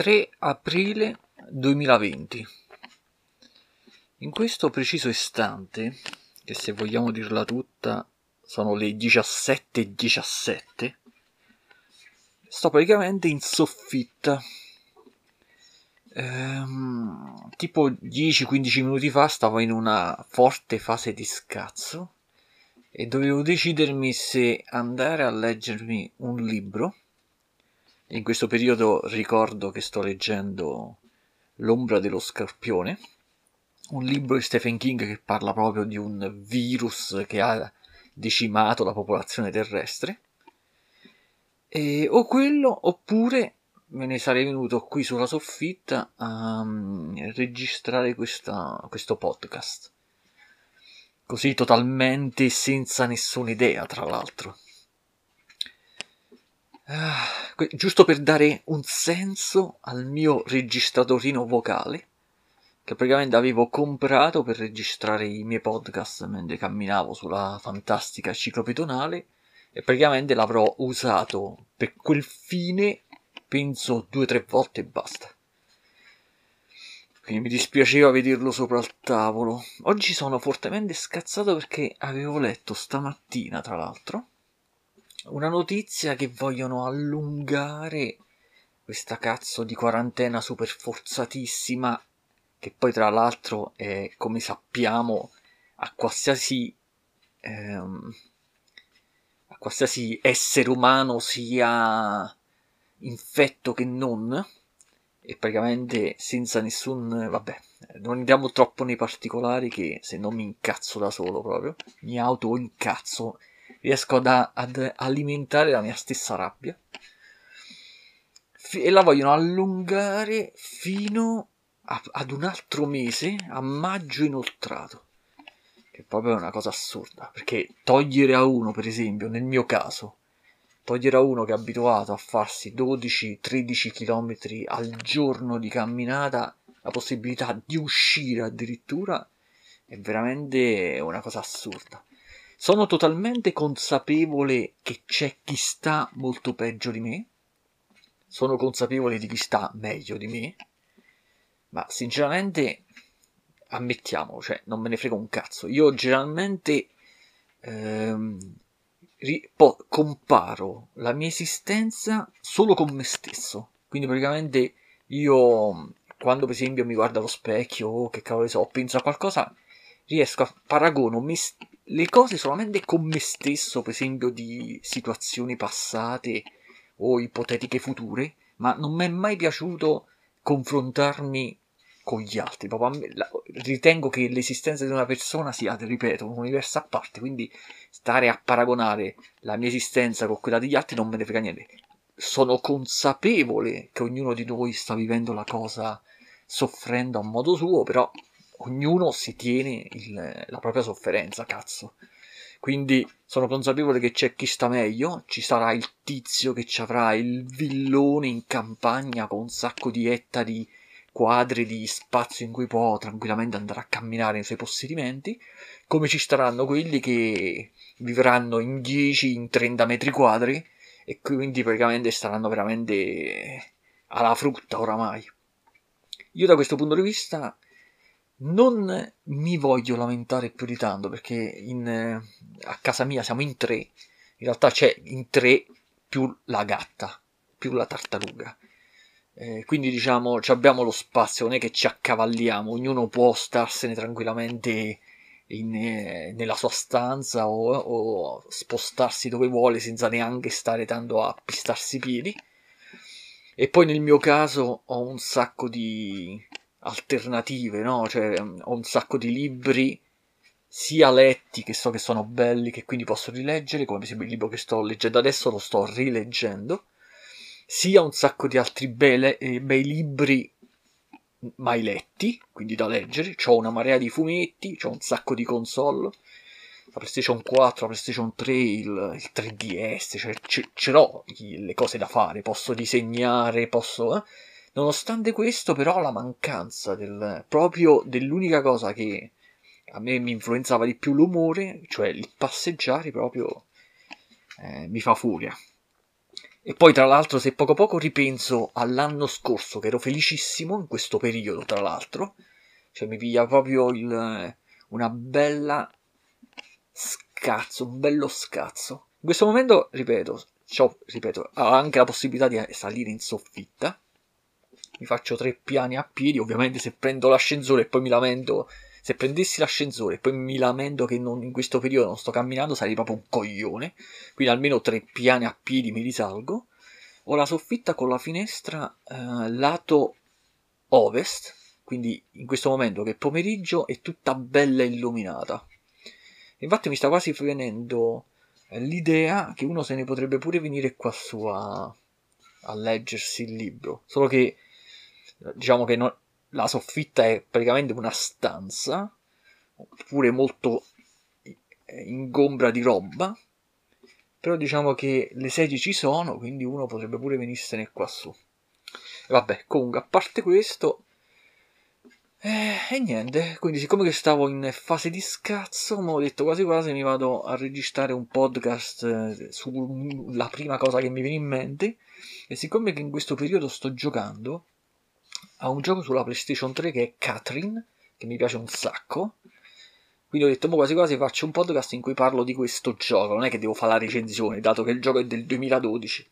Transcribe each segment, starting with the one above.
3 aprile 2020. In questo preciso istante, che se vogliamo dirla tutta sono le 17.17, 17, sto praticamente in soffitta. Ehm, tipo 10-15 minuti fa stavo in una forte fase di scazzo e dovevo decidermi se andare a leggermi un libro in questo periodo ricordo che sto leggendo L'ombra dello scorpione, un libro di Stephen King che parla proprio di un virus che ha decimato la popolazione terrestre. E, o quello, oppure me ne sarei venuto qui sulla soffitta a um, registrare questa, questo podcast. Così totalmente senza nessuna idea, tra l'altro. Ah, giusto per dare un senso al mio registratorino vocale che praticamente avevo comprato per registrare i miei podcast mentre camminavo sulla fantastica ciclopedonale e praticamente l'avrò usato per quel fine penso due o tre volte e basta. Quindi mi dispiaceva vederlo sopra il tavolo. Oggi sono fortemente scazzato perché avevo letto stamattina, tra l'altro, una notizia che vogliono allungare questa cazzo di quarantena super forzatissima che poi tra l'altro è come sappiamo a qualsiasi ehm, a qualsiasi essere umano sia infetto che non e praticamente senza nessun vabbè non andiamo troppo nei particolari che se no mi incazzo da solo proprio mi auto incazzo riesco ad, ad alimentare la mia stessa rabbia e la vogliono allungare fino a, ad un altro mese, a maggio inoltrato. Che proprio è una cosa assurda, perché togliere a uno, per esempio, nel mio caso, togliere a uno che è abituato a farsi 12-13 km al giorno di camminata la possibilità di uscire addirittura è veramente una cosa assurda. Sono totalmente consapevole che c'è chi sta molto peggio di me. Sono consapevole di chi sta meglio di me. Ma sinceramente, ammettiamo, cioè, non me ne frega un cazzo. Io generalmente ehm, ri- po- comparo la mia esistenza solo con me stesso. Quindi praticamente io, quando per esempio mi guardo allo specchio, oh, che cavolo so, penso a qualcosa, riesco a paragono me, le cose solamente con me stesso, per esempio di situazioni passate o ipotetiche future, ma non mi è mai piaciuto confrontarmi con gli altri. Me, la, ritengo che l'esistenza di una persona sia, ripeto, un universo a parte, quindi stare a paragonare la mia esistenza con quella degli altri non me ne frega niente. Sono consapevole che ognuno di noi sta vivendo la cosa soffrendo a modo suo, però ognuno si tiene il, la propria sofferenza, cazzo. Quindi sono consapevole che c'è chi sta meglio, ci sarà il tizio che ci avrà il villone in campagna con un sacco di ettari quadri di spazio in cui può tranquillamente andare a camminare nei suoi possedimenti, come ci staranno quelli che vivranno in 10, in 30 metri quadri e quindi praticamente staranno veramente alla frutta oramai. Io da questo punto di vista non mi voglio lamentare più di tanto perché in, a casa mia siamo in tre, in realtà c'è in tre più la gatta, più la tartaruga. Eh, quindi diciamo abbiamo lo spazio, non è che ci accavalliamo, ognuno può starsene tranquillamente in, eh, nella sua stanza o, o, spostarsi dove vuole senza neanche stare tanto a pistarsi i piedi. E poi nel mio caso ho un sacco di, alternative, no? Cioè, mm, ho un sacco di libri sia letti che so che sono belli, che quindi posso rileggere, come per esempio il libro che sto leggendo adesso lo sto rileggendo, sia un sacco di altri bei, eh, bei libri mai letti, quindi da leggere, ho una marea di fumetti, ho un sacco di console, la PlayStation 4, la PlayStation 3, il, il 3DS, cioè ce l'ho le cose da fare, posso disegnare, posso... Eh? Nonostante questo, però, la mancanza del, proprio dell'unica cosa che a me mi influenzava di più l'umore, cioè il passeggiare, proprio eh, mi fa furia. E poi, tra l'altro, se poco poco ripenso all'anno scorso, che ero felicissimo in questo periodo, tra l'altro, cioè mi piglia proprio il, una bella scazzo, un bello scazzo. In questo momento, ripeto, ho anche la possibilità di salire in soffitta. Mi faccio tre piani a piedi, ovviamente se prendo l'ascensore e poi mi lamento se prendessi l'ascensore e poi mi lamento che non, in questo periodo non sto camminando, sarei proprio un coglione. Quindi almeno tre piani a piedi mi risalgo. Ho la soffitta con la finestra eh, lato ovest, quindi in questo momento che è pomeriggio è tutta bella illuminata. Infatti mi sta quasi venendo eh, l'idea che uno se ne potrebbe pure venire qua su a, a leggersi il libro, solo che diciamo che non, la soffitta è praticamente una stanza, oppure molto ingombra di roba, però diciamo che le sedie ci sono, quindi uno potrebbe pure venissene qua su. E vabbè, comunque, a parte questo, eh, e niente, quindi siccome che stavo in fase di scazzo, mi ho detto quasi quasi mi vado a registrare un podcast eh, sulla prima cosa che mi viene in mente, e siccome che in questo periodo sto giocando, ha un gioco sulla PlayStation 3 che è Catherine, che mi piace un sacco. Quindi ho detto, boh, quasi quasi faccio un podcast in cui parlo di questo gioco. Non è che devo fare la recensione, dato che il gioco è del 2012.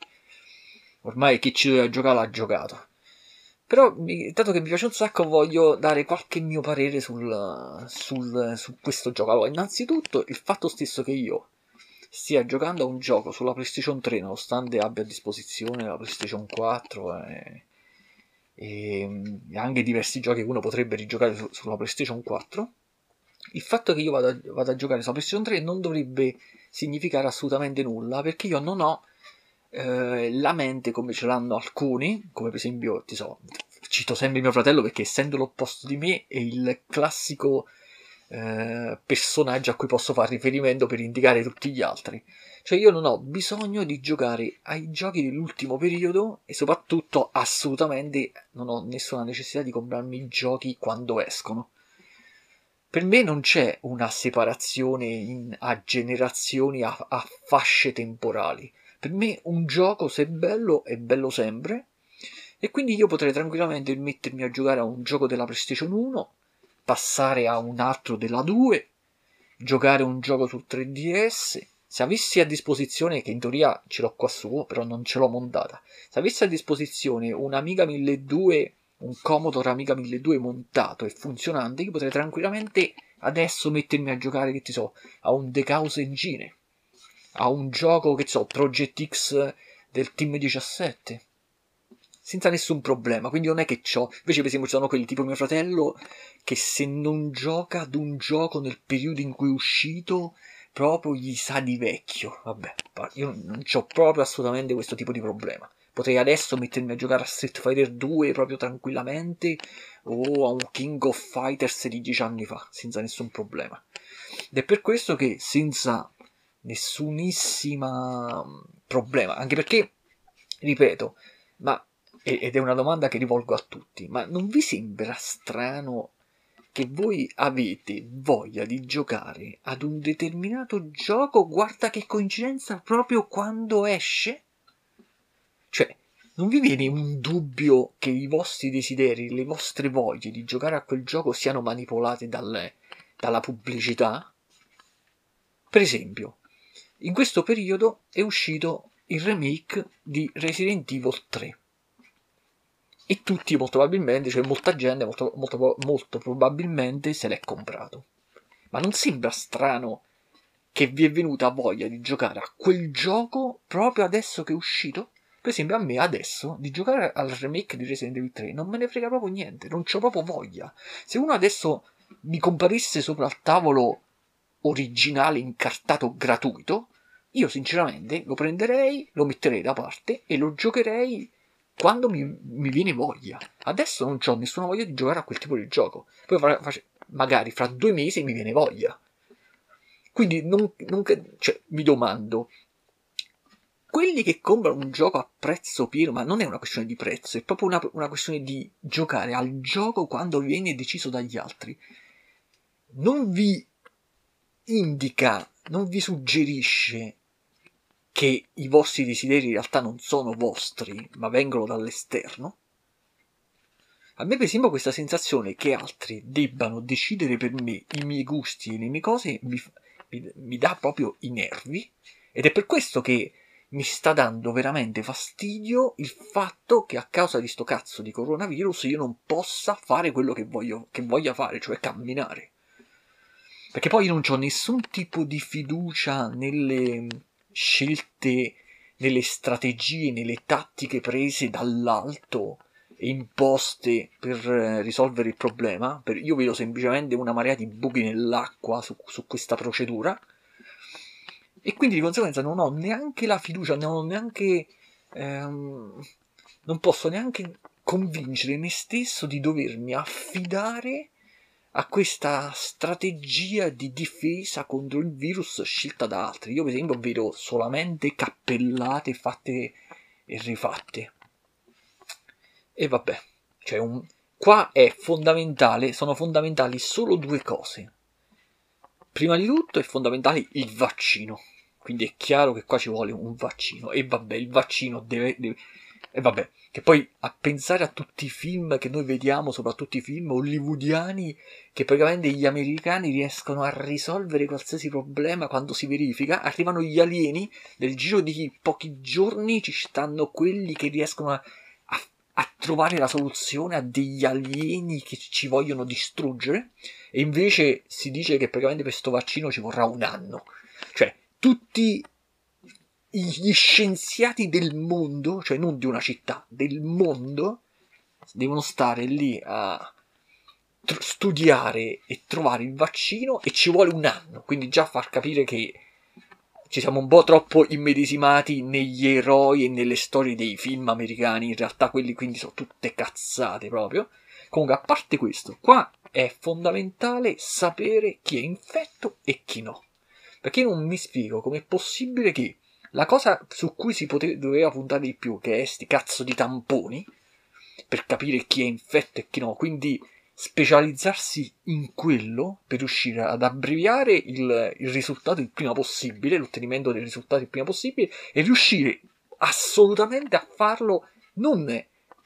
Ormai chi ci doveva giocare l'ha giocato. Però, dato che mi piace un sacco, voglio dare qualche mio parere sul, sul, su questo gioco. Allora, innanzitutto, il fatto stesso che io stia giocando a un gioco sulla PlayStation 3, nonostante abbia a disposizione la PlayStation 4 e Ehm, e anche diversi giochi che uno potrebbe rigiocare su, sulla PlayStation 4. Il fatto che io vada, vada, a giocare sulla PlayStation 3 non dovrebbe significare assolutamente nulla perché io non ho eh, la mente come ce l'hanno alcuni, come per esempio, ti so, cito sempre mio fratello perché essendo l'opposto di me è il classico eh, personaggio a cui posso fare riferimento per indicare tutti gli altri. Cioè io non ho bisogno di giocare ai giochi dell'ultimo periodo e soprattutto assolutamente non ho nessuna necessità di comprarmi i giochi quando escono. Per me non c'è una separazione in, a generazioni, a, a fasce temporali. Per me un gioco se è bello è bello sempre e quindi io potrei tranquillamente mettermi a giocare a un gioco della PlayStation 1, passare a un altro della 2, giocare un gioco sul 3DS se avessi a disposizione, che in teoria ce l'ho qua su, però non ce l'ho montata, se avessi a disposizione un'Amiga 1200, un Commodore Amiga 1200 montato e funzionante, io potrei tranquillamente adesso mettermi a giocare, che ti so, a un The Chaos Engine, a un gioco, che so, Project X del Team 17, senza nessun problema. Quindi non è che ho. Invece, per esempio, ci sono quelli tipo mio fratello che se non gioca ad un gioco nel periodo in cui è uscito proprio gli sa di vecchio. Vabbè, io non ho proprio assolutamente questo tipo di problema. Potrei adesso mettermi a giocare a Street Fighter 2 proprio tranquillamente o a un King of Fighters di dieci anni fa, senza nessun problema. Ed è per questo che senza nessunissima mm, problema, anche perché, ripeto, ma ed è una domanda che rivolgo a tutti, ma non vi sembra strano che voi avete voglia di giocare ad un determinato gioco, guarda che coincidenza proprio quando esce? Cioè, non vi viene un dubbio che i vostri desideri, le vostre voglie di giocare a quel gioco siano manipolate dalle, dalla pubblicità? Per esempio, in questo periodo è uscito il remake di Resident Evil 3 e tutti molto probabilmente, cioè molta gente molto, molto, molto probabilmente se l'è comprato. Ma non sembra strano che vi è venuta voglia di giocare a quel gioco proprio adesso che è uscito? Per esempio, a me adesso di giocare al remake di Resident Evil 3 non me ne frega proprio niente, non c'ho proprio voglia. Se uno adesso mi comparisse sopra il tavolo originale incartato gratuito, io sinceramente lo prenderei, lo metterei da parte e lo giocherei quando mi, mi viene voglia. Adesso non ho nessuna voglia di giocare a quel tipo di gioco. Poi magari fra due mesi mi viene voglia. Quindi non, non, cioè, mi domando, quelli che comprano un gioco a prezzo pieno, ma non è una questione di prezzo, è proprio una, una questione di giocare al gioco quando viene deciso dagli altri. Non vi indica, non vi suggerisce che i vostri desideri in realtà non sono vostri, ma vengono dall'esterno, a me per esempio questa sensazione che altri debbano decidere per me i miei gusti e le mie cose mi, mi, mi dà proprio i nervi ed è per questo che mi sta dando veramente fastidio il fatto che a causa di sto cazzo di coronavirus io non possa fare quello che voglio che voglia fare, cioè camminare. Perché poi non ho nessun tipo di fiducia nelle scelte, nelle strategie, nelle tattiche prese dall'alto e imposte per eh, risolvere il problema. io vedo semplicemente una marea di buchi nell'acqua su, su questa procedura e quindi di conseguenza non ho neanche la fiducia, non ho neanche. Ehm, non posso neanche convincere me stesso di dovermi affidare a questa strategia di difesa contro il virus scelta da altri. Io, per esempio, vedo solamente cappellate fatte e rifatte. E vabbè, cioè un... qua è fondamentale, sono fondamentali solo due cose. Prima di tutto è fondamentale il vaccino. Quindi è chiaro che qua ci vuole un vaccino. E vabbè, il vaccino deve, deve... E vabbè, che poi a pensare a tutti i film che noi vediamo, soprattutto i film hollywoodiani, che praticamente gli americani riescono a risolvere qualsiasi problema quando si verifica, arrivano gli alieni, nel giro di pochi giorni ci stanno quelli che riescono a, a, a trovare la soluzione a degli alieni che ci vogliono distruggere, e invece si dice che praticamente per questo vaccino ci vorrà un anno. Cioè, tutti gli scienziati del mondo, cioè non di una città, del mondo, devono stare lì a tr- studiare e trovare il vaccino e ci vuole un anno, quindi già far capire che ci siamo un po' troppo immedesimati negli eroi e nelle storie dei film americani, in realtà quelli quindi sono tutte cazzate proprio. Comunque, a parte questo, qua è fondamentale sapere chi è infetto e chi no. Perché non mi spiego com'è possibile che la cosa su cui si pote- doveva puntare di più, che è sti cazzo di tamponi, per capire chi è infetto e chi no, quindi specializzarsi in quello per riuscire ad abbreviare il, il risultato il prima possibile, l'ottenimento del risultato il prima possibile, e riuscire assolutamente a farlo non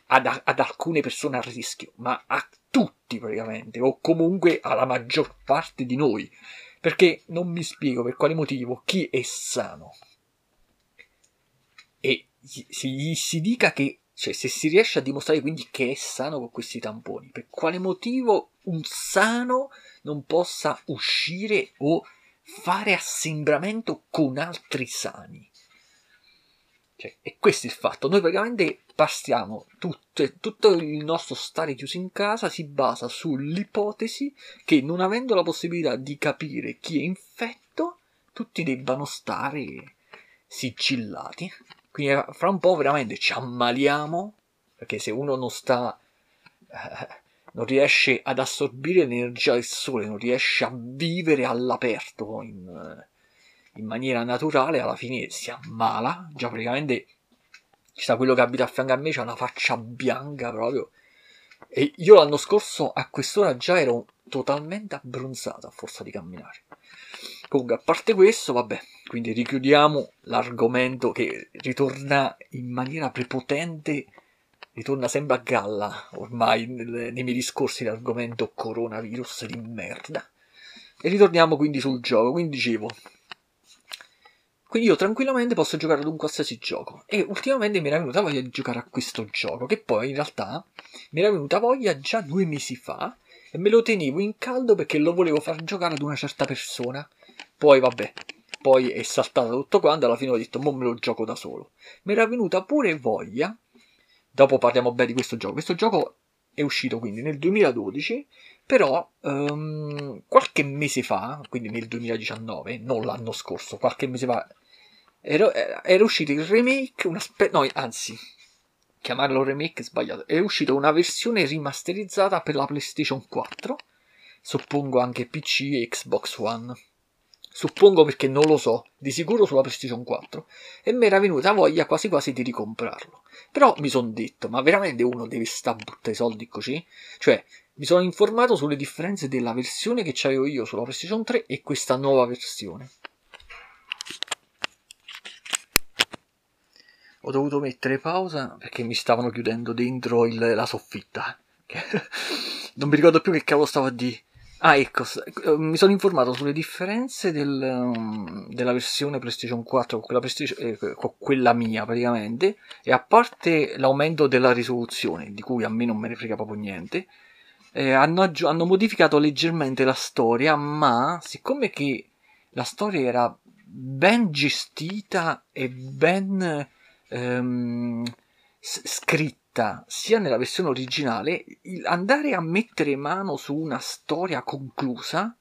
ad, ad, alcune persone a rischio, ma a tutti praticamente, o comunque alla maggior parte di noi. Perché non mi spiego per quale motivo chi è sano e si, si dica che cioè se si riesce a dimostrare quindi che è sano con questi tamponi, per quale motivo un sano non possa uscire o fare assembramento con altri sani? Cioè, e questo è il fatto. Noi praticamente passiamo tutto, tutto il nostro stare chiusi in casa si basa sull'ipotesi che non avendo la possibilità di capire chi è infetto, tutti debbano stare sigillati. Quindi fra un po' veramente ci ammaliamo, perché se uno non sta... Eh, non riesce ad assorbire l'energia del sole, non riesce a vivere all'aperto in, in maniera naturale, alla fine si ammala. Già praticamente ci sta quello che abita a fianco a me, c'ha una faccia bianca proprio. E io l'anno scorso a quest'ora già ero totalmente abbronzato a forza di camminare. Comunque, a parte questo, vabbè, quindi richiudiamo l'argomento che ritorna in maniera prepotente, ritorna sempre a galla ormai nei miei discorsi l'argomento coronavirus di merda. E ritorniamo quindi sul gioco. Quindi dicevo, quindi io tranquillamente posso giocare ad un qualsiasi gioco. E ultimamente mi era venuta voglia di giocare a questo gioco, che poi in realtà mi era venuta voglia già due mesi fa e me lo tenevo in caldo perché lo volevo far giocare ad una certa persona. Poi vabbè, poi è saltato tutto quanto, alla fine ho detto, mo me lo gioco da solo. Mi era venuta pure voglia, dopo parliamo bene di questo gioco, questo gioco è uscito quindi nel 2012 però um, qualche mese fa, quindi nel 2019, non l'anno scorso, qualche mese fa, era, era uscito il remake, una spe- no, anzi, chiamarlo remake è sbagliato, è uscita una versione rimasterizzata per la PlayStation 4, suppongo anche PC e Xbox One. Suppongo perché non lo so, di sicuro sulla PlayStation 4. E mi era venuta voglia quasi quasi di ricomprarlo. Però mi sono detto, ma veramente uno deve sta buttare i soldi così? Cioè, mi sono informato sulle differenze della versione che avevo io sulla PlayStation 3 e questa nuova versione. ho dovuto mettere pausa perché mi stavano chiudendo dentro il, la soffitta. non mi ricordo più che cavolo stavo a dire. Ah, ecco, eh, mi sono informato sulle differenze del, um, della versione PlayStation 4 con quella, eh, con quella, mia praticamente, e a parte l'aumento della risoluzione, di cui a me non me ne frega proprio niente, eh, hanno, aggi- hanno, modificato leggermente la storia, ma siccome che la storia era ben gestita e ben ehm, s- scritta, scritta sia nella versione originale, andare a mettere mano su una storia conclusa,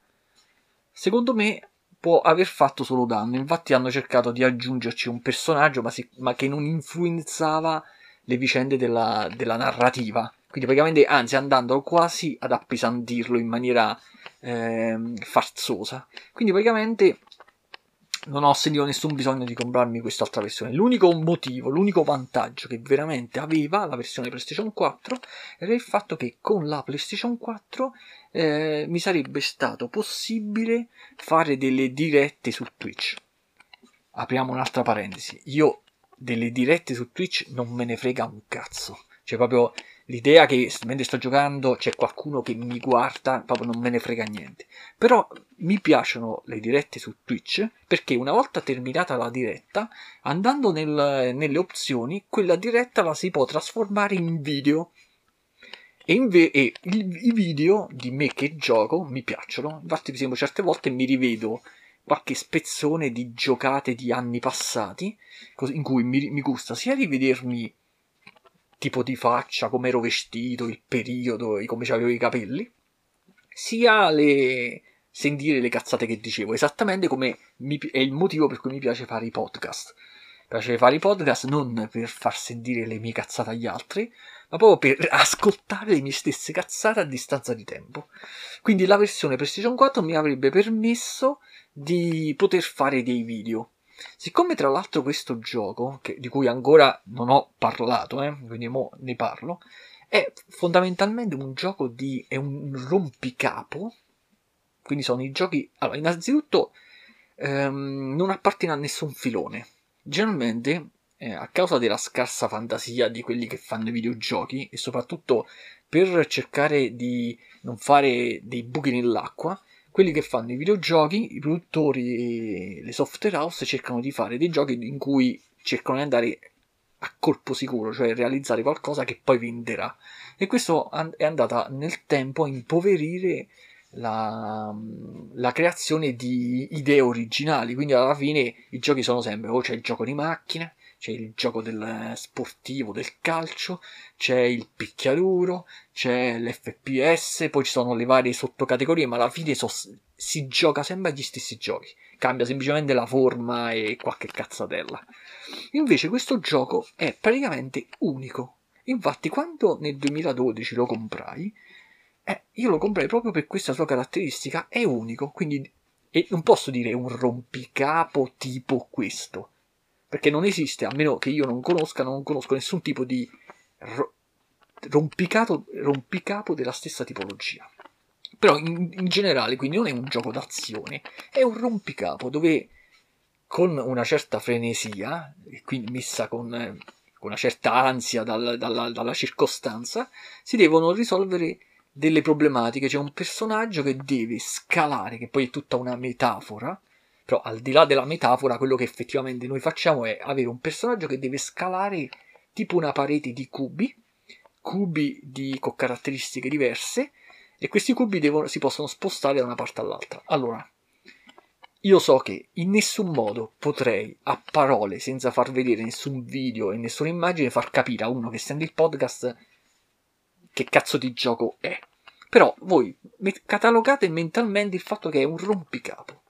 secondo me può aver fatto solo danno. Infatti hanno cercato di aggiungerci un personaggio, ma, si, ma che non influenzava le vicende della, della, narrativa. Quindi praticamente, anzi, andando quasi ad appesantirlo in maniera eh, farzosa. Quindi praticamente non ho sentito nessun bisogno di comprarmi quest'altra versione. L'unico motivo, l'unico vantaggio che veramente aveva la versione PlayStation 4 era il fatto che con la PlayStation 4 eh, mi sarebbe stato possibile fare delle dirette su Twitch. Apriamo un'altra parentesi. Io delle dirette su Twitch non me ne frega un cazzo. Cioè proprio l'idea che mentre sto giocando c'è qualcuno che mi guarda, proprio non me ne frega niente. Però mi piacciono le dirette su Twitch perché una volta terminata la diretta, andando nel, nelle opzioni, quella diretta la si può trasformare in video. E, inve- e il, i video di me che gioco mi piacciono. Infatti, per esempio, certe volte mi rivedo qualche spezzone di giocate di anni passati, in cui mi, mi gusta sia rivedermi tipo di faccia, come ero vestito, il periodo, come avevo i capelli, sia le, sentire le cazzate che dicevo, esattamente come mi, è il motivo per cui mi piace fare i podcast. Mi piace fare i podcast non per far sentire le mie cazzate agli altri, ma proprio per ascoltare le mie stesse cazzate a distanza di tempo. Quindi la versione PlayStation 4 mi avrebbe permesso di poter fare dei video Siccome tra l'altro questo gioco, che, di cui ancora non ho parlato, eh, quindi mo ne parlo, è fondamentalmente un gioco di... è un rompicapo, quindi sono i giochi... Allora, innanzitutto ehm, non appartiene a nessun filone. Generalmente, eh, a causa della scarsa fantasia di quelli che fanno i videogiochi, e soprattutto per cercare di non fare dei buchi nell'acqua, quelli che fanno i videogiochi, i produttori le software house cercano di fare dei giochi in cui cercano di andare a colpo sicuro, cioè realizzare qualcosa che poi venderà. E questo è andata nel tempo a impoverire la, la, creazione di idee originali. Quindi alla fine i giochi sono sempre o c'è il gioco di macchine, c'è il gioco del sportivo, del calcio, c'è il picchiaduro, c'è l'FPS, poi ci sono le varie sottocategorie, ma alla fine so, si gioca sempre agli stessi giochi, cambia semplicemente la forma e qualche cazzatella. Invece questo gioco è praticamente unico. Infatti quando nel 2012 lo comprai, eh, io lo comprai proprio per questa sua caratteristica, è unico, quindi e non posso dire un rompicapo tipo questo perché non esiste, a meno che io non conosca, non conosco nessun tipo di rompicapo della stessa tipologia. Però in, in, generale, quindi non è un gioco d'azione, è un rompicapo dove con una certa frenesia, e quindi messa con, con una certa ansia dal, dalla, dalla circostanza, si devono risolvere delle problematiche. C'è un personaggio che deve scalare, che poi è tutta una metafora, però al di là della metafora, quello che effettivamente noi facciamo è avere un personaggio che deve scalare tipo una parete di cubi, cubi di, con caratteristiche diverse, e questi cubi devono, si possono spostare da una parte all'altra. Allora, io so che in nessun modo potrei, a parole, senza far vedere nessun video e nessuna immagine, far capire a uno che sente il podcast che cazzo di gioco è. Però voi catalogate mentalmente il fatto che è un rompicapo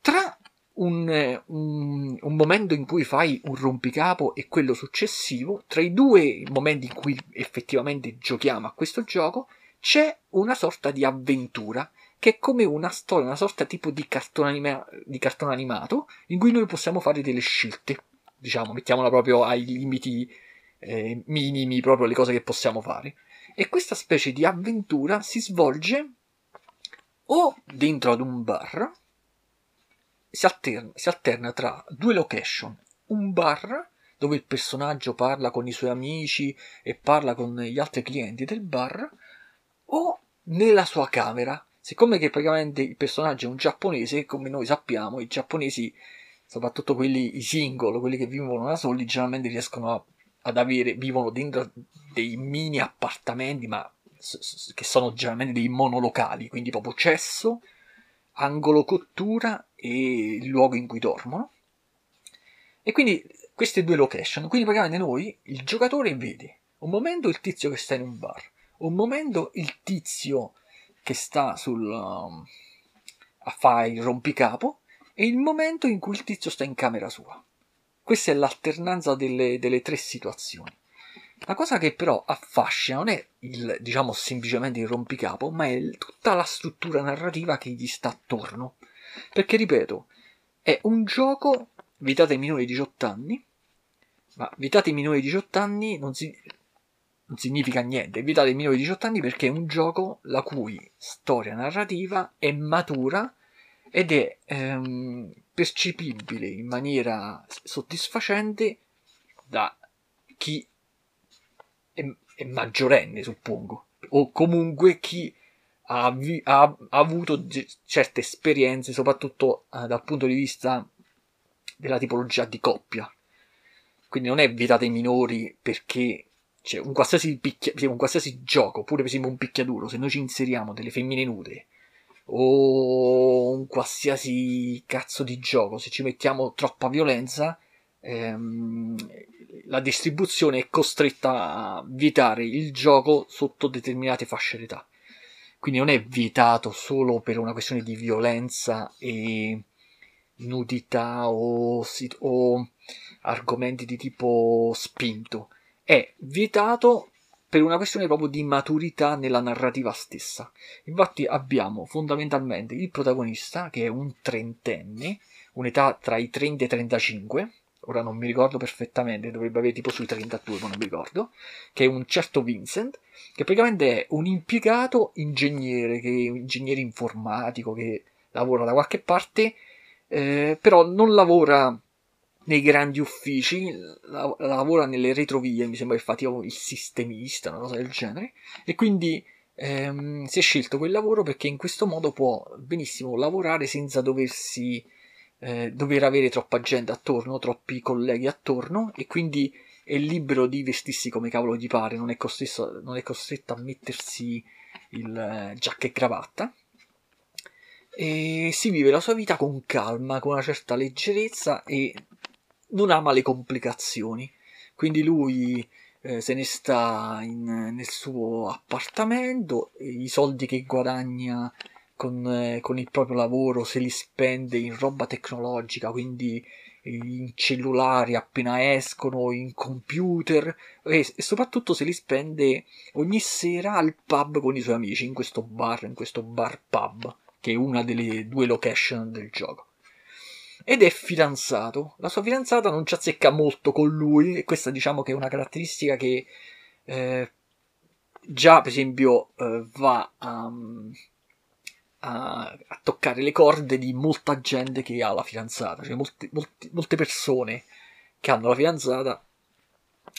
tra un, un, un, momento in cui fai un rompicapo e quello successivo, tra i due momenti in cui effettivamente giochiamo a questo gioco, c'è una sorta di avventura che è come una storia, una sorta tipo di cartone, anima, di cartone animato in cui noi possiamo fare delle scelte. Diciamo, mettiamola proprio ai limiti eh, minimi, proprio le cose che possiamo fare. E questa specie di avventura si svolge o dentro ad un bar, si alterna, si alterna tra due location, un bar dove il personaggio parla con i suoi amici e parla con gli altri clienti del bar, o nella sua camera. Siccome che praticamente il personaggio è un giapponese, come noi sappiamo, i giapponesi, soprattutto quelli i single, quelli che vivono da soli, generalmente riescono a, ad avere, vivono dentro dei mini appartamenti, ma che sono generalmente dei monolocali, quindi proprio cesso, angolo cottura e il luogo in cui dormono. E quindi queste due location. Quindi praticamente noi, il giocatore vede un momento il tizio che sta in un bar, un momento il tizio che sta sul, um, a fare il rompicapo e il momento in cui il tizio sta in camera sua. Questa è l'alternanza delle, delle tre situazioni. La cosa che però affascina non è il, diciamo, semplicemente il rompicapo, ma è tutta la struttura narrativa che gli sta attorno. Perché, ripeto, è un gioco vietato ai minori di 18 anni, ma vietato ai minori di 18 anni non, si, non significa niente, è vietato ai minori di 18 anni perché è un gioco la cui storia narrativa è matura ed è ehm, percepibile in maniera soddisfacente da chi è, è maggiorenne, suppongo, o comunque chi ha, ha, ha avuto certe esperienze, soprattutto eh, dal punto di vista della tipologia di coppia. Quindi non è vietato ai minori perché cioè, un, qualsiasi picchia, un qualsiasi gioco, pure per esempio un picchiaduro, se noi ci inseriamo delle femmine nude o un qualsiasi cazzo di gioco, se ci mettiamo troppa violenza, ehm, la distribuzione è costretta a vietare il gioco sotto determinate fasce d'età. Quindi non è vietato solo per una questione di violenza e nudità o, o argomenti di tipo spinto. È vietato per una questione proprio di maturità nella narrativa stessa. Infatti abbiamo fondamentalmente il protagonista che è un trentenne, un'età tra i 30 e i 35, ora non mi ricordo perfettamente, dovrebbe avere tipo sui 32, ma non mi ricordo, che è un certo Vincent, che praticamente è un impiegato ingegnere, che è un ingegnere informatico che lavora da qualche parte, eh, però non lavora nei grandi uffici, la- lavora nelle retrovie, mi sembra che fa tipo il sistemista, una cosa del genere, e quindi ehm, si è scelto quel lavoro perché in questo modo può benissimo lavorare senza doversi eh, dover avere troppa gente attorno, troppi colleghi attorno e quindi è libero di vestirsi come cavolo gli pare, non è costretto, non è costretto a mettersi il eh, giacca e cravatta e si vive la sua vita con calma, con una certa leggerezza e non ama le complicazioni. Quindi lui eh, se ne sta in, nel suo appartamento, i soldi che guadagna con, eh, con, il proprio lavoro se li spende in roba tecnologica, quindi in cellulari appena escono, in computer e, e, soprattutto se li spende ogni sera al pub con i suoi amici, in questo bar, in questo bar pub, che è una delle due location del gioco. Ed è fidanzato. La sua fidanzata non ci azzecca molto con lui, e questa diciamo che è una caratteristica che eh, già, per esempio, eh, va a a, a, toccare le corde di molta gente che ha la fidanzata, cioè molti, molti, molte persone che hanno la fidanzata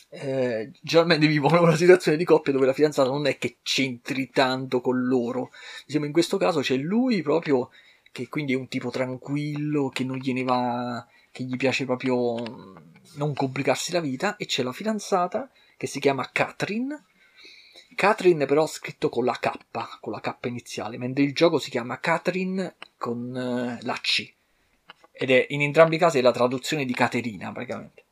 eh, generalmente vivono una situazione di coppia dove la fidanzata non è che c'entri tanto con loro. Diciamo, in questo caso c'è lui proprio che quindi è un tipo tranquillo, che non gliene va, che gli piace proprio non complicarsi la vita, e c'è la fidanzata che si chiama Catherine, Catherine però scritto con la K, con la K iniziale, mentre il gioco si chiama Catherine con uh, la C. Ed è in entrambi i casi la traduzione di Caterina, praticamente.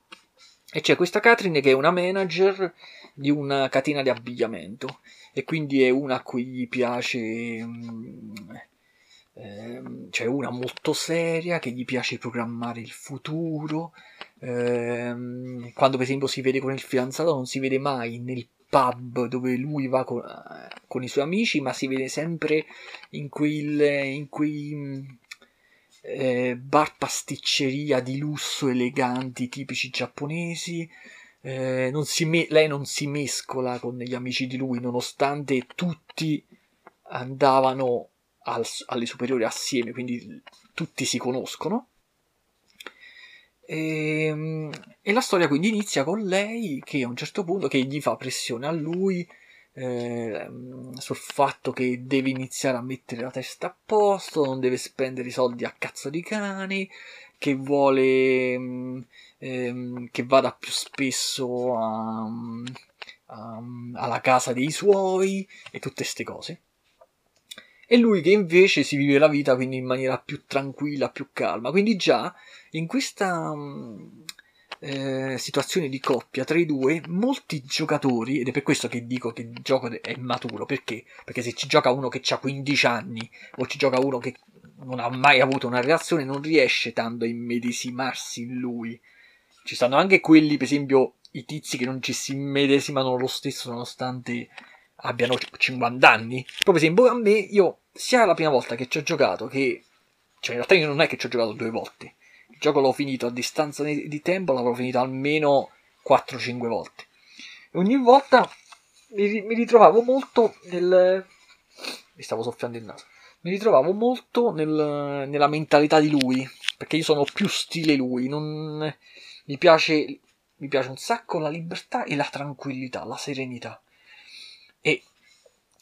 E c'è questa Catherine che è una manager di una catena di abbigliamento e quindi è una a cui gli piace um, ehm, cioè una molto seria che gli piace programmare il futuro ehm, quando per esempio si vede con il fidanzato non si vede mai nel pub dove lui va con, con, i suoi amici, ma si vede sempre in, quel, in quei eh, bar pasticceria di lusso eleganti tipici giapponesi. Eh, non me- lei non si mescola con gli amici di lui, nonostante tutti andavano al, alle superiori assieme, quindi tutti si conoscono. E, ehm, e, la storia quindi inizia con lei che a un certo punto che gli fa pressione a lui eh, sul fatto che deve iniziare a mettere la testa a posto, non deve spendere i soldi a cazzo di cani, che vuole mm, ehm, che vada più spesso a, a, alla casa dei suoi e tutte queste cose e lui che invece si vive la vita quindi in maniera più tranquilla, più calma. Quindi già in questa mm, eh, situazione di coppia tra i due, molti giocatori, ed è per questo che dico che il gioco è maturo, perché? Perché se ci gioca uno che ha 15 anni o ci gioca uno che non ha mai avuto una relazione, non riesce tanto a immedesimarsi in lui. Ci stanno anche quelli, per esempio, i tizi che non ci si immedesimano lo stesso nonostante abbiano 50 anni. Proprio esempio, a me, io, sia la prima volta che ci ho giocato, che... Cioè, in realtà io non è che ci ho giocato due volte. Il gioco l'ho finito a distanza di tempo, l'avrò finito almeno 4-5 volte. E ogni volta mi, ritrovavo molto nel... Mi stavo soffiando il naso. Mi ritrovavo molto nel, nella mentalità di lui, perché io sono più stile lui, non... Mi piace, mi piace un sacco la libertà e la tranquillità, la serenità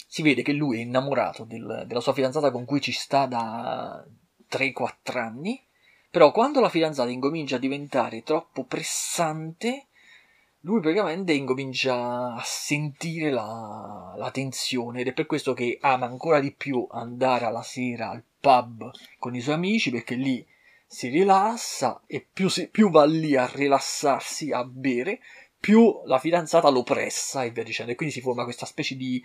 si vede che lui è innamorato del, della sua fidanzata con cui ci sta da 3-4 anni, però quando la fidanzata incomincia a diventare troppo pressante, lui praticamente incomincia a sentire la, la, tensione ed è per questo che ama ancora di più andare alla sera al pub con i suoi amici perché lì si rilassa e più, si, più va lì a rilassarsi, a bere, più la fidanzata lo pressa e via dicendo. E quindi si forma questa specie di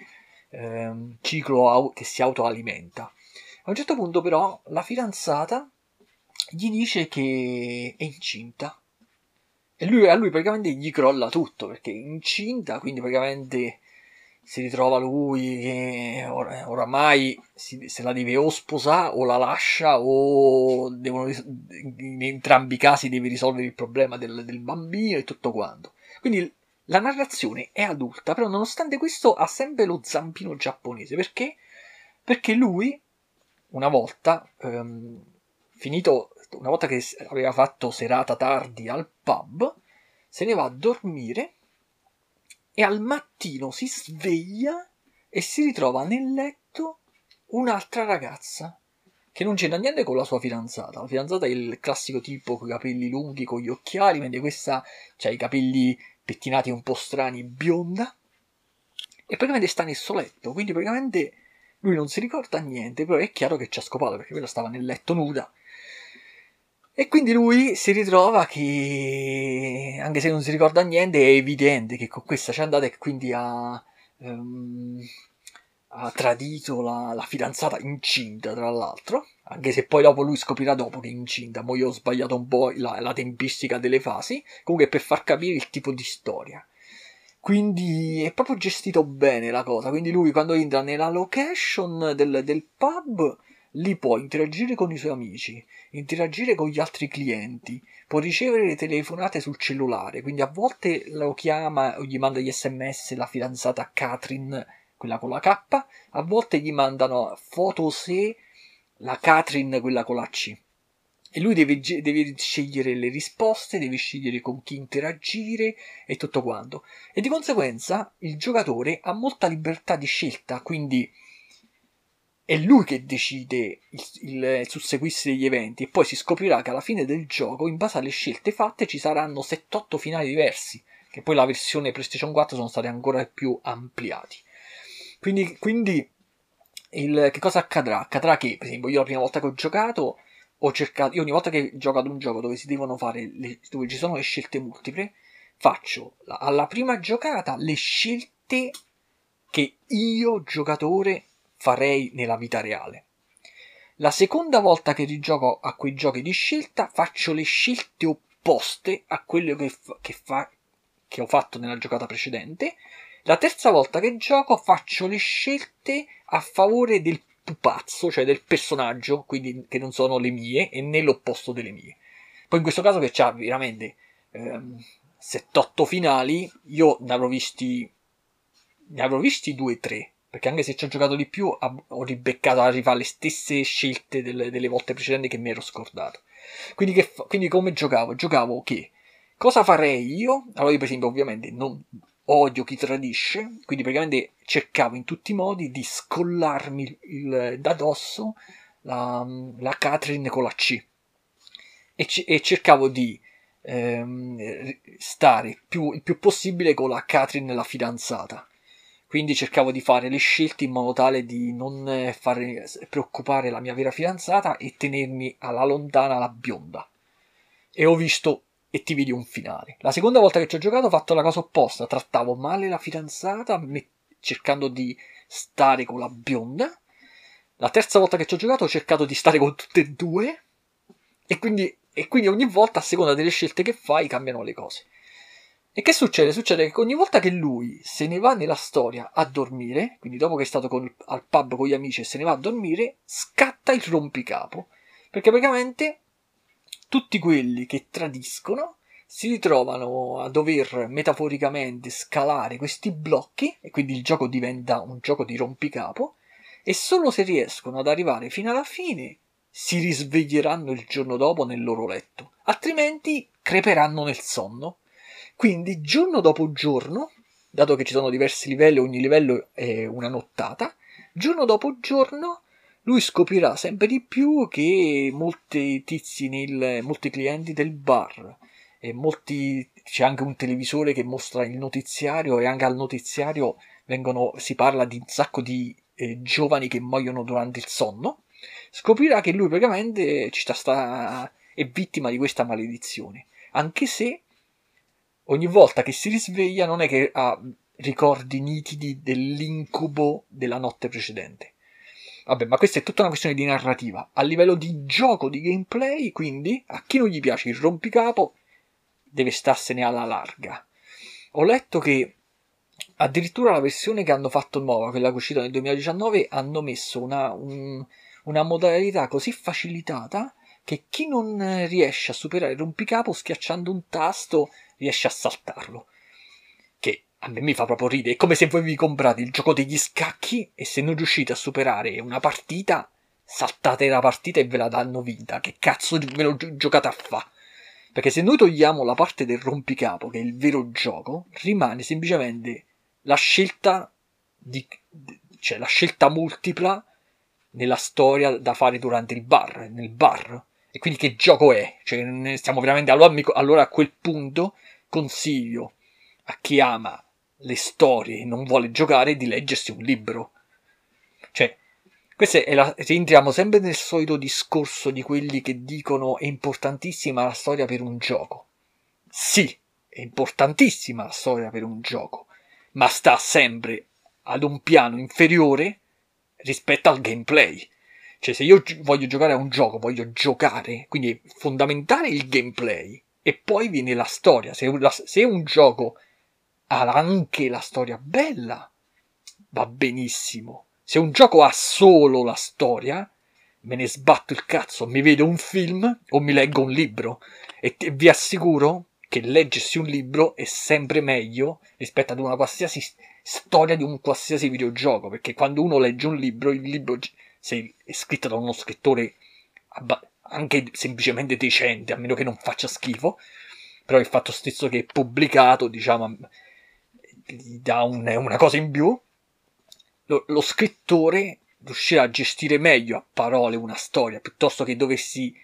ehm, ciclo che si autoalimenta. A un certo punto, però, la fidanzata gli dice che è incinta. E lui, a lui praticamente gli crolla tutto perché è incinta, quindi praticamente si ritrova lui che or- oramai si, se la deve o sposare o la lascia o devono, in entrambi i casi deve risolvere il problema del, del bambino e tutto quanto. Quindi la narrazione è adulta, però nonostante questo ha sempre lo zampino giapponese. Perché? Perché lui, una volta, ehm, finito, una volta che aveva fatto serata tardi al pub, se ne va a dormire e al mattino si sveglia e si ritrova nel letto un'altra ragazza che non c'entra niente con la sua fidanzata. La fidanzata è il classico tipo con i capelli lunghi, con gli occhiali, mentre questa ha i capelli pettinati un po' strani, bionda, e praticamente sta nel suo letto, quindi praticamente lui non si ricorda niente, però è chiaro che ci ha scopato perché quella stava nel letto nuda. E quindi lui si ritrova che, anche se non si ricorda niente, è evidente che con questa c'è andata e quindi ha, um, ha tradito la, la, fidanzata incinta, tra l'altro. Anche se poi dopo lui scoprirà dopo che è incinta. Mo io ho sbagliato un po' la, la tempistica delle fasi. Comunque per far capire il tipo di storia. Quindi è proprio gestito bene la cosa. Quindi lui quando entra nella location del, del pub, lì può interagire con i suoi amici, interagire con gli altri clienti, può ricevere le telefonate sul cellulare. Quindi a volte lo chiama o gli manda gli sms la fidanzata Catherine, quella con la K. A volte gli mandano foto se la Catherine, quella con la C. E lui deve, deve, scegliere le risposte, deve scegliere con chi interagire e tutto quanto. E di conseguenza il giocatore ha molta libertà di scelta, quindi è lui che decide il, il susseguirsi degli eventi e poi si scoprirà che alla fine del gioco, in base alle scelte fatte, ci saranno 7-8 finali diversi, che poi la versione PlayStation 4 sono stati ancora più ampliati. Quindi, quindi il, che cosa accadrà? Accadrà che, per esempio, io la prima volta che ho giocato, ho cercato, io ogni volta che gioco ad un gioco dove si devono fare, le, dove ci sono le scelte multiple, faccio alla prima giocata le scelte che io, giocatore, farei nella vita reale. La seconda volta che rigioco a quei giochi di scelta, faccio le scelte opposte a quelle che, fa, che, fa, che ho fatto nella giocata precedente la terza volta che gioco faccio le scelte a favore del pupazzo, cioè del personaggio, quindi che non sono le mie e nell'opposto delle mie. Poi in questo caso che c'ha veramente ehm, 7-8 finali, io ne avrò visti ne avrò visti 2-3, perché anche se ci ho giocato di più ho ribeccato a rifare le stesse scelte delle, delle volte precedenti che mi ero scordato. Quindi, che, quindi come giocavo? Giocavo che cosa farei io? Allora io per esempio ovviamente non odio chi tradisce, quindi praticamente cercavo in tutti i modi di scollarmi il, da dosso la, la Catherine con la C e, c- e cercavo di ehm, stare più, il più possibile con la Catherine la fidanzata quindi cercavo di fare le scelte in modo tale di non fare preoccupare la mia vera fidanzata e tenermi alla lontana la bionda. E ho visto e ti vedi un finale. La seconda volta che ci ho giocato ho fatto la cosa opposta, trattavo male la fidanzata me- cercando di stare con la bionda. La terza volta che ci ho giocato ho cercato di stare con tutte e due e quindi, e quindi ogni volta a seconda delle scelte che fai cambiano le cose. E che succede? Succede che ogni volta che lui se ne va nella storia a dormire, quindi dopo che è stato con, al pub con gli amici e se ne va a dormire, scatta il rompicapo. Perché praticamente tutti quelli che tradiscono si ritrovano a dover metaforicamente scalare questi blocchi e quindi il gioco diventa un gioco di rompicapo e solo se riescono ad arrivare fino alla fine si risveglieranno il giorno dopo nel loro letto, altrimenti creperanno nel sonno. Quindi giorno dopo giorno, dato che ci sono diversi livelli, ogni livello è una nottata, giorno dopo giorno lui scoprirà sempre di più che molti tizi nel, molti clienti del bar e molti, c'è anche un televisore che mostra il notiziario e anche al notiziario vengono, si parla di un sacco di eh, giovani che muoiono durante il sonno scoprirà che lui praticamente ci sta, è vittima di questa maledizione anche se ogni volta che si risveglia non è che ha ricordi nitidi dell'incubo della notte precedente. Vabbè, ma questa è tutta una questione di narrativa. A livello di gioco, di gameplay, quindi, a chi non gli piace il rompicapo, deve starsene alla larga. Ho letto che addirittura la versione che hanno fatto nuova, quella che è uscita nel 2019, hanno messo una, un, una modalità così facilitata che chi non riesce a superare il rompicapo schiacciando un tasto riesce a saltarlo. A me mi fa proprio ridere. È come se voi vi comprate il gioco degli scacchi e se non riuscite a superare una partita, saltate la partita e ve la danno vinta. Che cazzo ve lo giocate a fa? Perché se noi togliamo la parte del rompicapo, che è il vero gioco, rimane semplicemente la scelta di, cioè la scelta multipla nella storia da fare durante il bar, nel bar. E quindi che gioco è? Cioè, stiamo veramente allora, allora a quel punto consiglio a chi ama le storie non vuole giocare di leggersi un libro. Cioè, questo è la, rientriamo sempre nel solito discorso di quelli che dicono è importantissima la storia per un gioco. Sì, è importantissima la storia per un gioco, ma sta sempre ad un piano inferiore rispetto al gameplay. Cioè, se io voglio giocare a un gioco, voglio giocare, quindi è fondamentale il gameplay e poi viene la storia. Se, la, se un gioco anche la storia bella, va benissimo. Se un gioco ha solo la storia, me ne sbatto il cazzo, mi vedo un film o mi leggo un libro. E te, vi assicuro che leggersi un libro è sempre meglio rispetto ad una qualsiasi storia di un qualsiasi videogioco. Perché quando uno legge un libro, il libro se è scritto da uno scrittore anche semplicemente decente, a meno che non faccia schifo, però il fatto stesso che è pubblicato, diciamo, gli dà un, una cosa in più, lo, lo scrittore riuscirà a gestire meglio a parole una storia, piuttosto che dovessi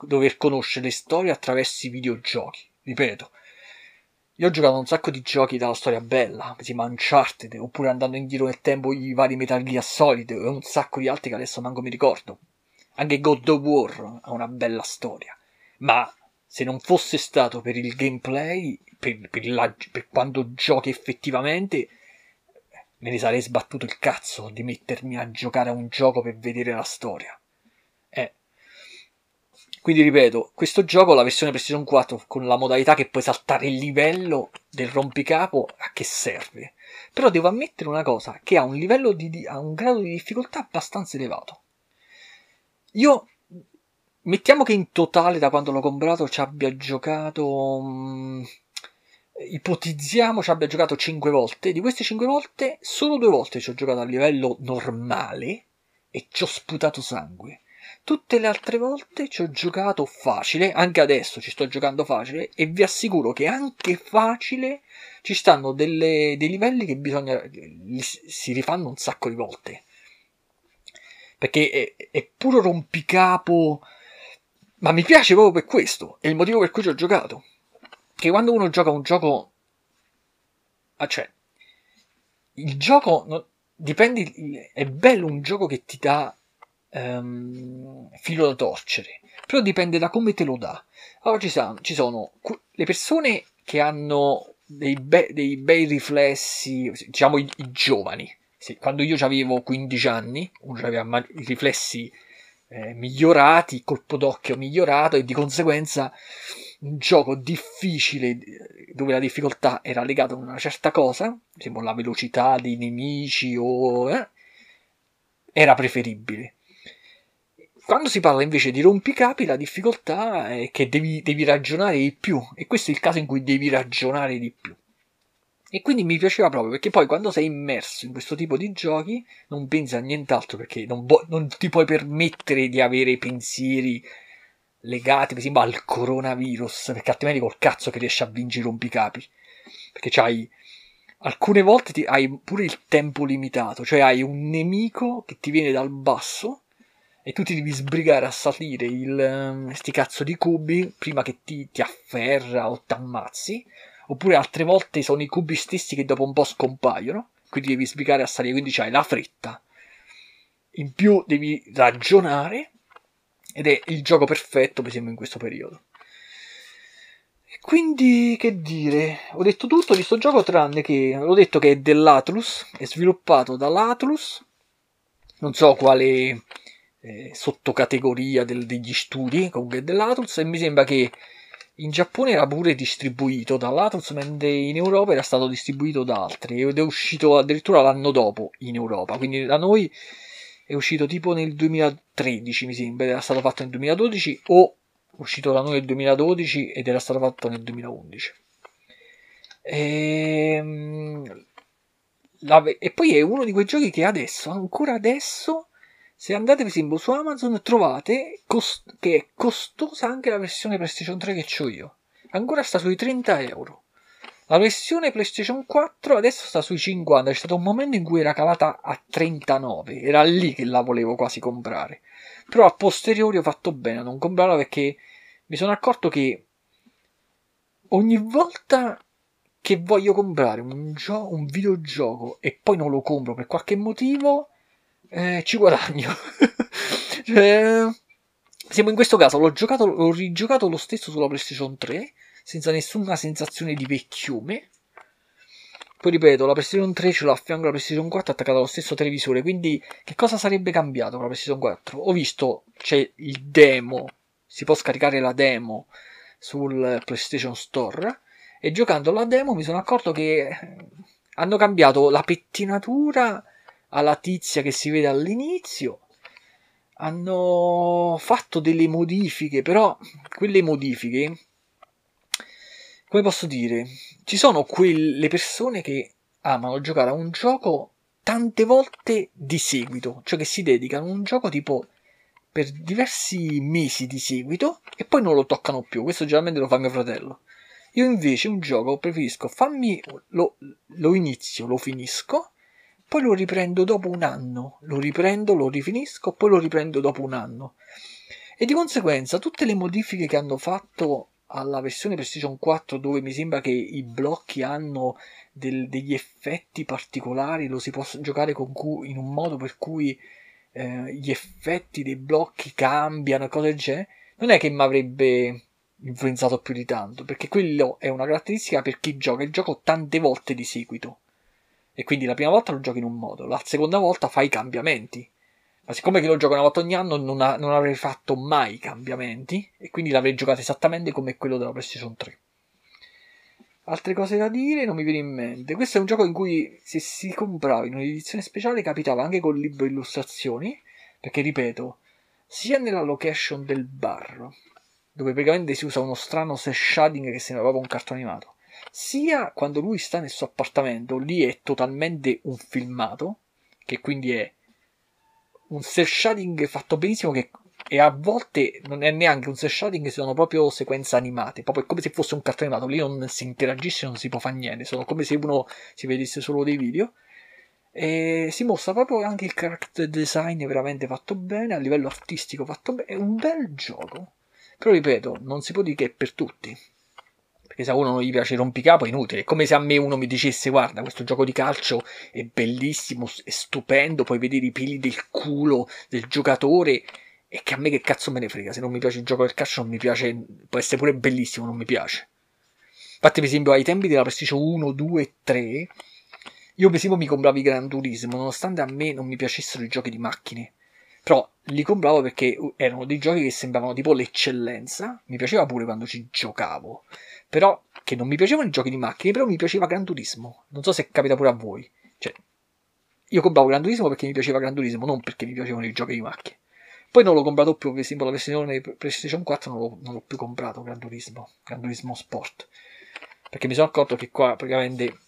dover conoscere le storie attraverso i videogiochi. Ripeto, io ho giocato un sacco di giochi dalla storia bella, tipo Uncharted, oppure andando in giro nel tempo i vari Metal Gear Solid, e un sacco di altri che adesso manco mi ricordo. Anche God of War ha una bella storia. Ma se non fosse stato per il gameplay, per, per, la, per quando giochi effettivamente, me ne sarei sbattuto il cazzo di mettermi a giocare a un gioco per vedere la storia. Eh. Quindi ripeto, questo gioco, la versione PlayStation 4 con la modalità che puoi saltare il livello del rompicapo, a che serve? Però devo ammettere una cosa, che ha un livello di, ha un grado di difficoltà abbastanza elevato. Io mettiamo che in totale da quando l'ho comprato ci abbia giocato um, ipotizziamo ci abbia giocato 5 volte di queste 5 volte solo due volte ci ho giocato a livello normale e ci ho sputato sangue Tutte le altre volte ci ho giocato facile, anche adesso ci sto giocando facile e vi assicuro che anche facile ci stanno delle, dei livelli che bisogna si rifanno un sacco di volte. Perché è, è puro rompicapo, ma mi piace proprio per questo, è il motivo per cui ci ho giocato. Che quando uno gioca un gioco ah, cioè il gioco no, dipende è bello un gioco che ti dà um, filo da torcere, però dipende da come te lo dà. Allora ci, sono, ci sono le persone che hanno dei, be- dei bei riflessi, diciamo i, i giovani. Sì, quando io avevo 15 anni, uno aveva i riflessi eh, migliorati, colpo d'occhio migliorato e di conseguenza un gioco difficile dove la difficoltà era legata a una certa cosa, tipo la velocità dei nemici o eh, era preferibile. Quando si parla invece di rompicapi, la difficoltà è che devi, devi ragionare di più, e questo è il caso in cui devi ragionare di più. E quindi mi piaceva proprio perché poi quando sei immerso in questo tipo di giochi non pensi a nient'altro perché non, vo- non ti puoi permettere di avere pensieri legati per esempio al coronavirus perché altrimenti col cazzo che riesci a vincere i rompicapi perché c'hai alcune volte ti, hai pure il tempo limitato cioè hai un nemico che ti viene dal basso e tu ti devi sbrigare a salire il, ehm, sti cazzo di cubi prima che ti, ti afferra o ti ammazzi. Oppure altre volte sono i cubi stessi che dopo un po' scompaiono. Quindi devi sbrigare a salire, quindi c'hai la fretta. In più devi ragionare. Ed è il gioco perfetto, per esempio, in questo periodo. Quindi, che dire, ho detto tutto di sto gioco tranne che ho detto che è dell'Atlus, è sviluppato dall'Atlus, non so quale eh, sottocategoria del, degli studi comunque dell'Atlus e mi sembra che in Giappone era pure distribuito dall'Atlus mentre in Europa era stato distribuito da altri ed è uscito addirittura l'anno dopo in Europa. Quindi da noi è uscito tipo nel 2013 mi sembra era stato fatto nel 2012 o uscito da noi nel 2012 ed era stato fatto nel 2011 e, ehm, e poi è uno di quei giochi che adesso ancora adesso se andate per esempio su Amazon trovate cost- che è costosa anche la versione PlayStation 3 che ho io. Ancora sta sui 30 euro. La versione PlayStation 4 adesso sta sui 50. C'è stato un momento in cui era calata a 39. Era lì che la volevo quasi comprare. Però a posteriori ho fatto bene a non comprarla perché mi sono accorto che ogni volta che voglio comprare un, gio- un videogioco e poi non lo compro per qualche motivo eh, ci guadagno. cioè, siamo in questo caso, l'ho giocato, l'ho rigiocato lo stesso sulla PlayStation 3, senza nessuna sensazione di vecchiume. Poi ripeto, la PlayStation 3 ce l'ho a fianco alla PlayStation 4 attaccata allo stesso televisore, quindi che cosa sarebbe cambiato con la PlayStation 4? Ho visto, c'è il demo, si può scaricare la demo sul PlayStation Store e giocando la demo mi sono accorto che hanno cambiato la pettinatura alla tizia che si vede all'inizio. Hanno fatto delle modifiche, però quelle modifiche, come posso dire, ci sono quelle persone che amano giocare a un gioco tante volte di seguito, cioè che si dedicano a un gioco tipo per diversi mesi di seguito e poi non lo toccano più. Questo generalmente lo fa mio fratello. Io invece un gioco preferisco fammi lo, lo inizio, lo finisco poi lo riprendo dopo un anno, lo riprendo, lo rifinisco, poi lo riprendo dopo un anno. E di conseguenza tutte le modifiche che hanno fatto alla versione PlayStation 4 dove mi sembra che i blocchi hanno del, degli effetti particolari, lo si può giocare cui, in un modo per cui eh, gli effetti dei blocchi cambiano cose del genere, non è che mi avrebbe influenzato più di tanto, perché quello è una caratteristica per chi gioca il gioco tante volte di seguito. E quindi la prima volta lo giochi in un modo, la seconda volta fai i cambiamenti. Ma siccome che lo gioco una volta ogni anno non, ha, non avrei fatto mai i cambiamenti e quindi l'avrei giocato esattamente come quello della PlayStation 3. Altre cose da dire non mi viene in mente. Questo è un gioco in cui se si comprava in un'edizione speciale capitava anche col libro illustrazioni, perché ripeto, sia nella location del bar, dove praticamente si usa uno strano cel shading che sembra proprio un cartone animato, sia quando lui sta nel suo appartamento, lì è totalmente un filmato, che quindi è un cel shading fatto benissimo che e a volte non è neanche un cel shading, sono proprio sequenze animate, proprio come se fosse un cartone animato, lì non si interagisce, non si può fare niente, sono come se uno si vedesse solo dei video. E si mostra proprio anche il character design veramente fatto bene, a livello artistico fatto bene, è un bel gioco. Però ripeto, non si può dire che è per tutti. Perché se a uno non gli piace il rompicapo è inutile. È come se a me uno mi dicesse: Guarda, questo gioco di calcio è bellissimo, è stupendo. Puoi vedere i peli del culo del giocatore. E che a me che cazzo me ne frega. Se non mi piace il gioco del calcio, non mi piace. Può essere pure bellissimo, non mi piace. Infatti, per esempio, ai tempi della PlayStation 1, 2 e 3, io per esempio mi compravo i Gran Turismo, nonostante a me non mi piacessero i giochi di macchine. Però li compravo perché erano dei giochi che sembravano tipo l'eccellenza. Mi piaceva pure quando ci giocavo. Però che non mi piacevano i giochi di macchine, però mi piaceva Gran Turismo. Non so se capita pure a voi. Cioè, io compravo Gran Turismo perché mi piaceva Gran Turismo, non perché mi piacevano i giochi di macchine. Poi non l'ho comprato più, per esempio la versione PlayStation 4 non l'ho, non l'ho più comprato Gran Turismo, Gran Turismo Sport. Perché mi sono accorto che qua praticamente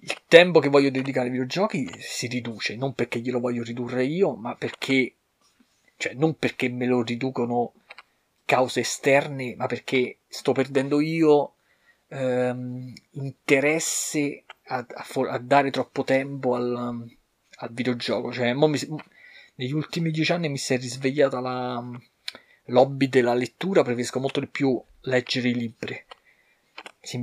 il tempo che voglio dedicare ai videogiochi si riduce, non perché glielo voglio ridurre io, ma perché, cioè, non perché me lo riducono cause esterne, ma perché sto perdendo io ehm, interesse a, a, a, dare troppo tempo al, al videogioco. Cioè, mi, negli ultimi dieci anni mi si è risvegliata la lobby della lettura, preferisco molto di più leggere i libri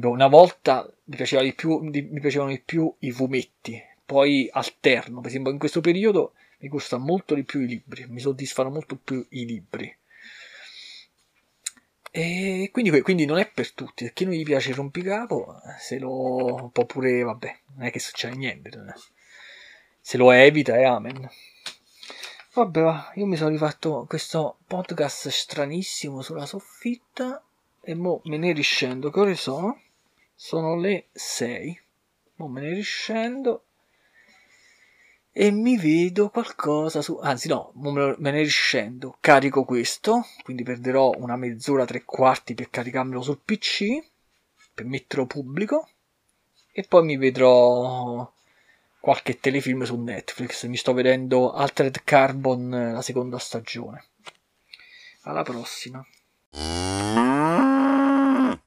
una volta mi, piaceva di più, mi piacevano di più i fumetti, poi alterno, per esempio in questo periodo mi gustano molto di più i libri, mi soddisfano molto più i libri. E quindi, quindi non è per tutti, se chi non gli piace il rompicapo, se lo può pure, vabbè, non è che succede niente, se lo evita è amen. Vabbè, va, io mi sono rifatto questo podcast stranissimo sulla soffitta e mo me ne riscendo. Che ore sono? Sono le 6. Mo me ne riscendo e mi vedo qualcosa su anzi no me ne riscendo. Carico questo quindi perderò una mezz'ora tre quarti per caricarmelo sul pc per metterlo pubblico. E poi mi vedrò qualche telefilm su netflix. Mi sto vedendo Altered Carbon la seconda stagione. Alla prossima